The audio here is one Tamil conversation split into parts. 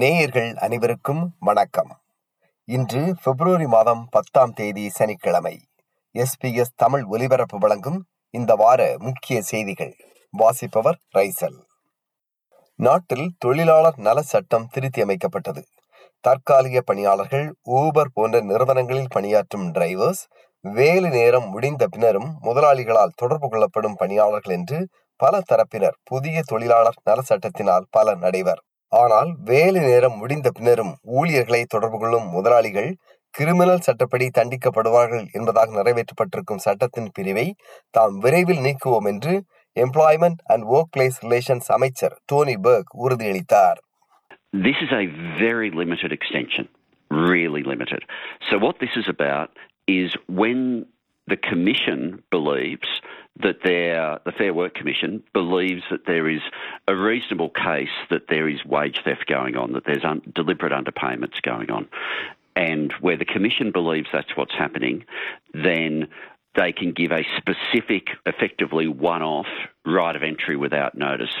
நேயர்கள் அனைவருக்கும் வணக்கம். இன்று பிப்ரவரி மாதம் பத்தாம் தேதி சனிக்கிழமை. எஸ்பிஎஸ் தமிழ் ஒலிபரப்பு வழங்கும் இந்த வார முக்கிய செய்திகள். வாசிப்பவர் ரைசல். நாட்டில் தொழிலாளர் நல சட்டம் திருத்தி அமைக்கப்பட்டது. தற்காலிக பணியாளர்கள் ஊபர் போன்ற நிறுவனங்களில் பணியாற்றும் டிரைவர்ஸ் வேலை நேரம் முடிந்த பின்னரும் முதலாளிகளால் தொடர்பு கொள்ளப்படும் பணியாளர்கள் என்று பல தரப்பினர் புதிய தொழிலாளர் நல சட்டத்தினால் பலன் அடைவர் ஆனால் வேலை நேரம் முடிந்த பின்னரும் ஊழியர்களை தொடர்பு கொள்ளும் முதலாளிகள் கிரிமினல் சட்டப்படி தண்டிக்கப்படுவார்கள் என்பதாக நிறைவேற்றப்பட்டிருக்கும் சட்டத்தின் பிரிவை தாம் விரைவில் நீக்குவோம் என்று employment and work place relations அமைச்சர் டோனி பர்க் உறுதியளித்தார் This is a very limited extension, really limited. So, what this is about is when the Commission believes that their, the Fair Work Commission believes that there is a reasonable case that there is wage theft going on, that there's un, deliberate underpayments going on. And where the Commission believes that's what's happening, then they can give a specific, effectively one off right of entry without notice.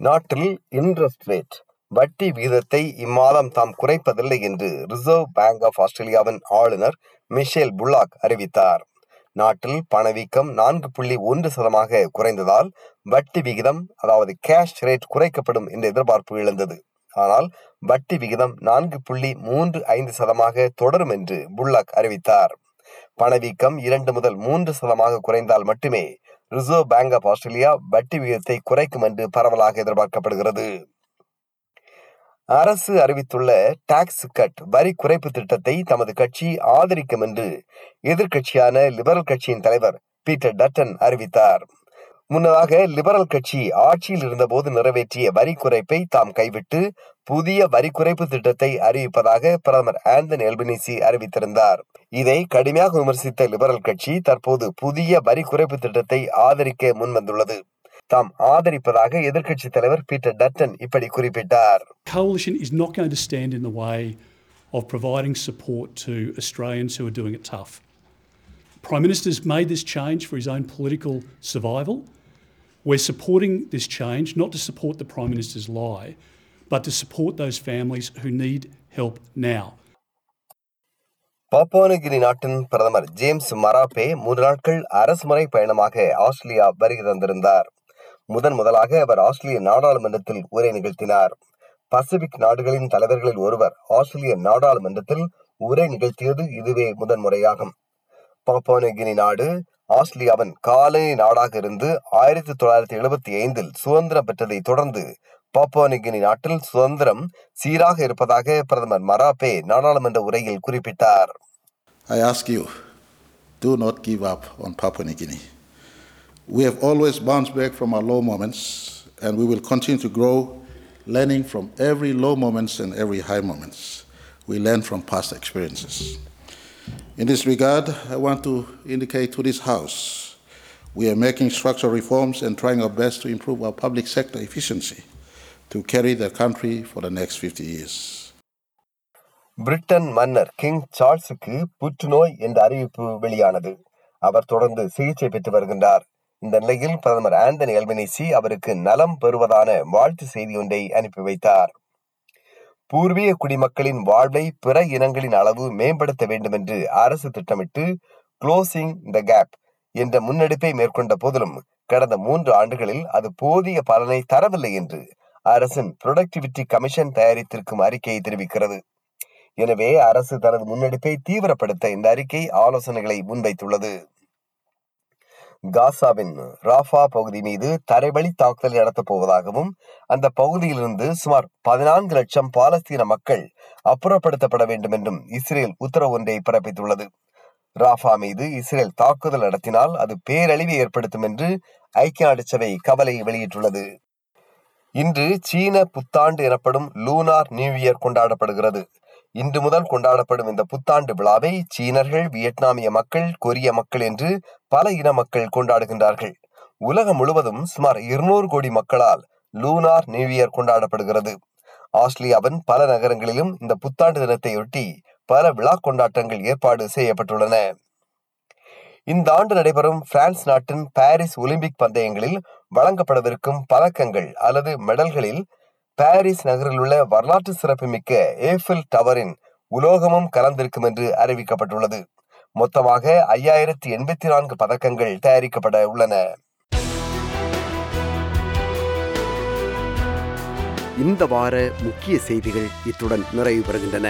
நாட்டில் இன்ட்ரெஸ்ட் ரேட் வட்டி விகிதத்தை இம்மாதம் தாம் குறைப்பதில்லை என்று ரிசர்வ் பேங்க் ஆஃப் ஆஸ்திரேலியாவின் ஆளுநர் மிஷேல் புல்லாக் அறிவித்தார் நாட்டில் பணவீக்கம் நான்கு புள்ளி ஒன்று சதமாக குறைந்ததால் வட்டி விகிதம் அதாவது கேஷ் ரேட் குறைக்கப்படும் என்ற எதிர்பார்ப்பு எழுந்தது ஆனால் வட்டி விகிதம் நான்கு புள்ளி மூன்று ஐந்து சதமாக தொடரும் என்று புல்லாக் அறிவித்தார். பணவீக்கம் இரண்டு முதல் மூன்று சதமாக குறைந்தால் மட்டுமே ரிசர்வ் பேங்க் ஆஃப் ஆஸ்திரேலியா வட்டி விகிதத்தை குறைக்கும் என்று பரவலாக எதிர்பார்க்கப்படுகிறது. அரசு அறிவித்துள்ள டாக்ஸ் கட் வரி குறைப்பு திட்டத்தை தமது கட்சி ஆதரிக்கும் என்று எதிர்க்கட்சியான லிபரல் கட்சியின் தலைவர் பீட்டர் டட்டன் அறிவித்தார். முன்னதாக லிபரல் கட்சி ஆட்சியில் இருந்தபோது நிறைவேற்றிய வரி குறைப்பை தாம் கைவிட்டு புதிய வரி குறைப்பு திட்டத்தை அறிவிப்பதாக பிரதமர் ஆந்தன் எல்பினிசி அறிவித்திருந்தார். இதை கடுமையாக விமர்சித்த லிபரல் கட்சி தற்போது புதிய வரி குறைப்பு திட்டத்தை ஆதரிக்க முன்வந்துள்ளது. தாம் ஆதரிப்பதாக எதிர்க்கட்சி தலைவர் பீட்டர் டட்டன் இப்படி குறிப்பிட்டார் Coalition is not going to stand in the way of providing support to Australians who are doing it tough. Prime Minister's made this change for his own political survival. We're supporting this change not to support the Prime Minister's lie, but to support those families who need help now. பாப்பானகிரி நாட்டின் பிரதமர் ஜேம்ஸ் மராப்பே மூன்று நாட்கள் அரசுமுறை பயணமாக ஆஸ்திரேலியா வருகை தந்திருந்தார் முதன் முதலாக அவர் ஆஸ்திரேலிய நாடாளுமன்றத்தில் உரை நிகழ்த்தினார். பசிபிக் நாடுகளின் தலைவர்களில் ஒருவர் ஆஸ்திரேலிய நாடாளுமன்றத்தில் உரை நிகழ்த்தியது இதுவே முதன்முறையாகும் பாப்பானகினி நாடு ஆஸ்திரேலியாவின் காலனி நாடாக இருந்து ஆயிரத்தி தொள்ளாயிரத்தி எழுபத்தி ஐந்தில் சுதந்திரம் பெற்றதை தொடர்ந்து பாப்பானிகினி நாட்டில் சுதந்திரம் சீராக இருப்பதாக பிரதமர் மராபே நாடாளுமன்ற உரையில் குறிப்பிட்டார். I ask you, do not give up on Papua New Guinea. We have always bounced back from our low moments, and we will continue to grow, learning from every low moments and every high moments. We learn from past experiences. In this regard, I want to indicate to this House we are making structural reforms and trying our best to improve our public sector efficiency to carry the country for the next 50 years. Britain மன்னர் கிங் சார்ல்ஸுக்கு புற்றுநோய் என்ற அறிவிப்பு வெளியானது அவர் தொடர்ந்து சிகிச்சை பெற்று வருகின்றார் இந்த நிலையில் பிரதமர் ஆந்தனி அல்பனிசி அவருக்கு நலம் பெறுவதான வாழ்த்து செய்தி ஒன்றை அனுப்பி வைத்தார். பூர்வீக குடிமக்களின் வாழ்வை பிற இனங்களின் அளவு மேம்படுத்த வேண்டும் என்று அரசு திட்டமிட்டு க்ளோசிங் த கேப் என்ற முன்னெடுப்பை மேற்கொண்ட போதிலும் கடந்த மூன்று ஆண்டுகளில் அது போதிய பலனை தரவில்லை என்று அரசின் புரொடக்டிவிட்டி கமிஷன் தயாரித்திருக்கும் அறிக்கையை தெரிவிக்கிறது. எனவே அரசு தனது முன்னெடுப்பை தீவிரப்படுத்த இந்த அறிக்கை ஆலோசனைகளை முன்வைத்துள்ளது. காசாவின் ராஃபா பகுதி மீது தரைவழி தாக்குதல் நடத்தப் போவதாகவும் அந்த பகுதியிலிருந்து சுமார் பதினான்கு லட்சம் பாலஸ்தீன மக்கள் அப்புறப்படுத்தப்பட வேண்டும் என்றும் இஸ்ரேல் உத்தரவு ஒன்றை பிறப்பித்துள்ளது. ராஃபா மீது இஸ்ரேல் தாக்குதல் நடத்தினால் அது பேரழிவை ஏற்படுத்தும் என்று ஐக்கிய நாடு சபை கவலை வெளியிட்டுள்ளது. இன்று சீன புத்தாண்டு எனப்படும் லூனார் நியூ இயர் கொண்டாடப்படுகிறது. இன்று முதல் கொண்டாடப்படும் இந்த புத்தாண்டு விழாவை சீனர்கள் வியட்நாமிய மக்கள் கொரிய மக்கள் என்று பல இன மக்கள் கொண்டாடுகின்றார்கள். உலகம் முழுவதும் சுமார் இருநூறு கோடி மக்களால் லூனார் நியூ இயர் கொண்டாடப்படுகிறது. ஆஸ்திரேலியாவின் பல நகரங்களிலும் இந்த புத்தாண்டு தினத்தையொட்டி பல விழா கொண்டாட்டங்கள் ஏற்பாடு செய்யப்பட்டுள்ளன. இந்த ஆண்டு நடைபெறும் பிரான்ஸ் நாட்டின் பாரிஸ் ஒலிம்பிக் பந்தயங்களில் வழங்கப்படவிருக்கும் பதக்கங்கள் அல்லது மெடல்களில் பாரிஸ் நகரில் உள்ள வரலாற்று சிறப்புமிக்க ஏஃபில் டவரின் உலோகமும் கலந்திருக்கும் என்று அறிவிக்கப்பட்டுள்ளது. மொத்தமாக ஐயாயிரத்தி எண்பத்தி நான்கு பதக்கங்கள் தயாரிக்கப்பட உள்ளன. இந்த வார முக்கிய செய்திகள் இத்துடன் நிறைவு பெறுகின்றன